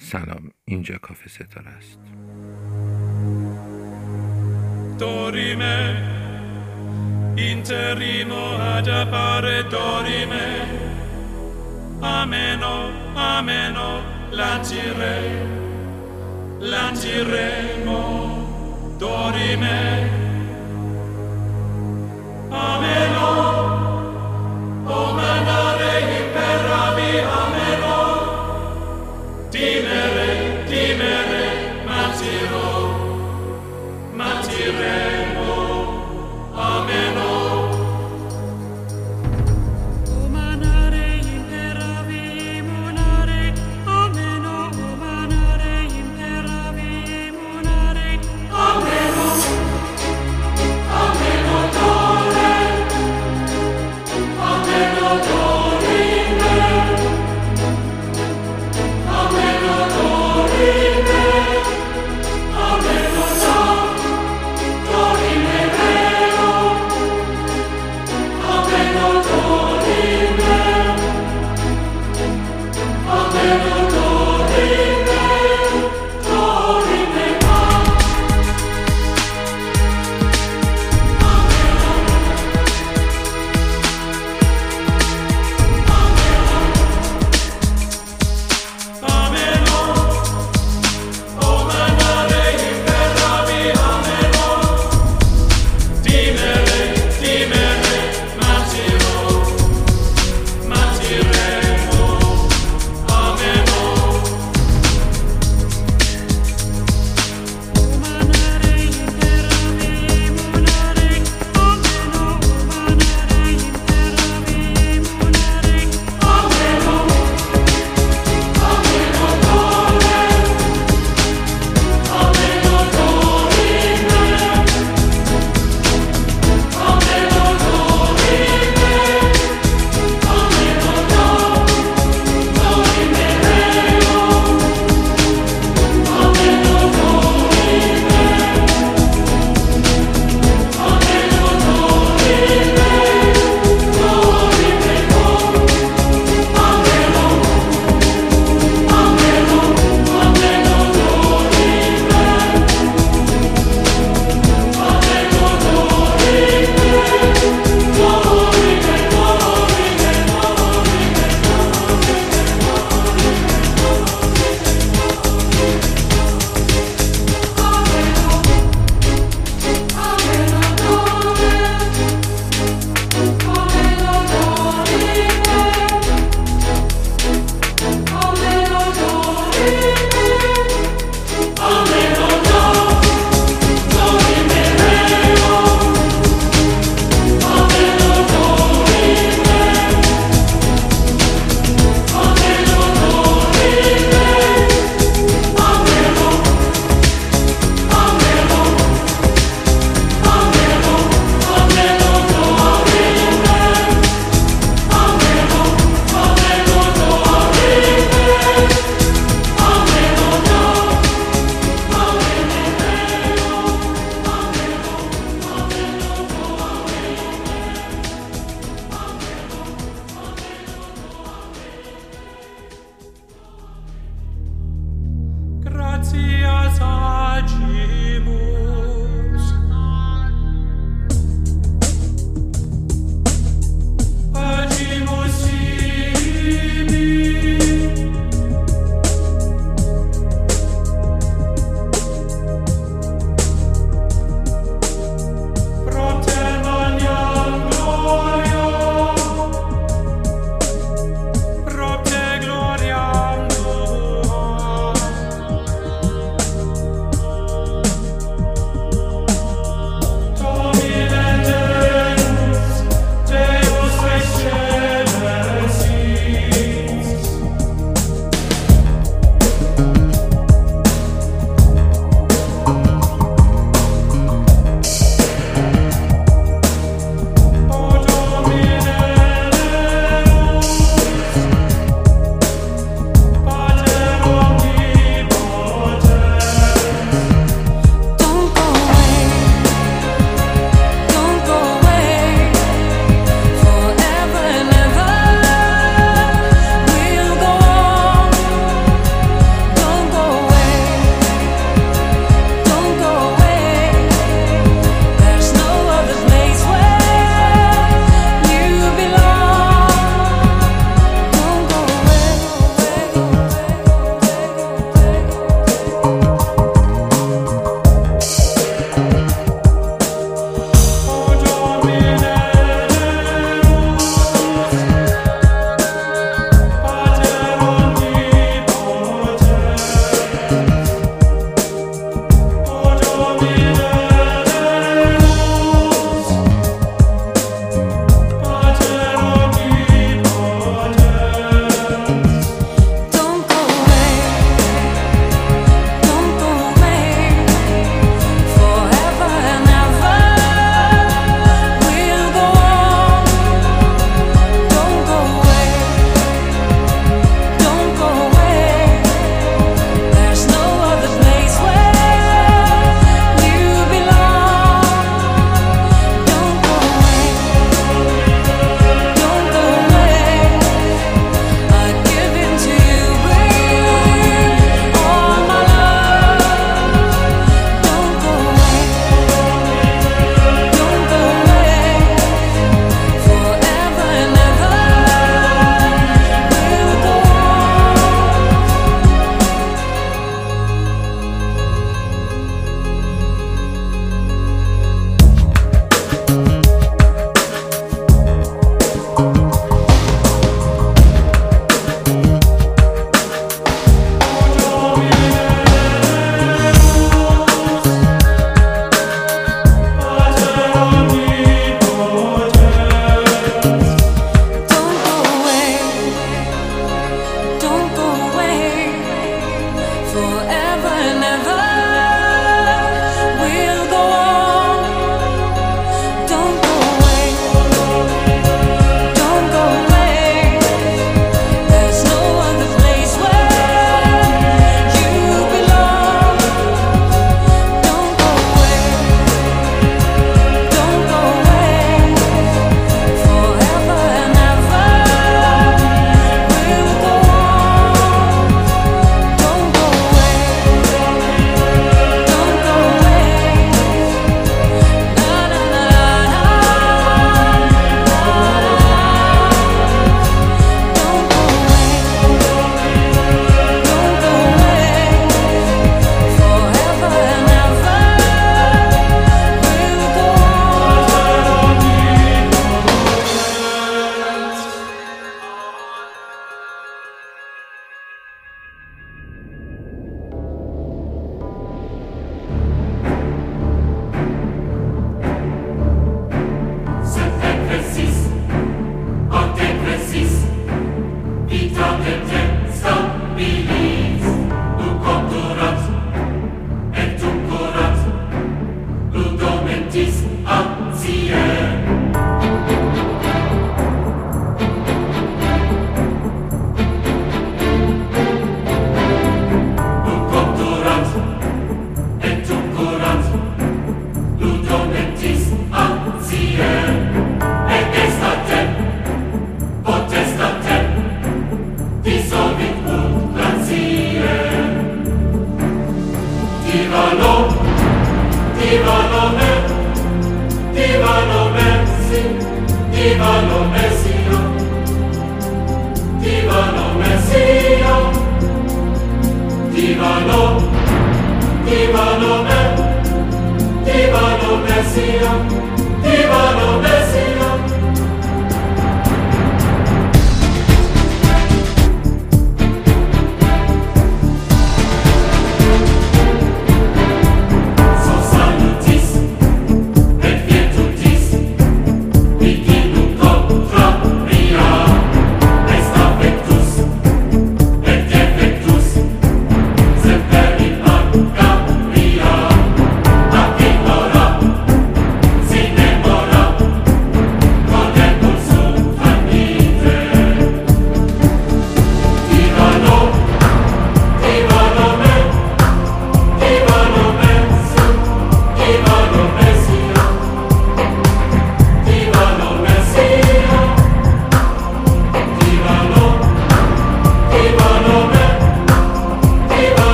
سلام اینجا کافه ستاره است داریمه این تریم و عجبر اره داریمه آمنو آمنو لانتیره لانتیره مو داریمه you.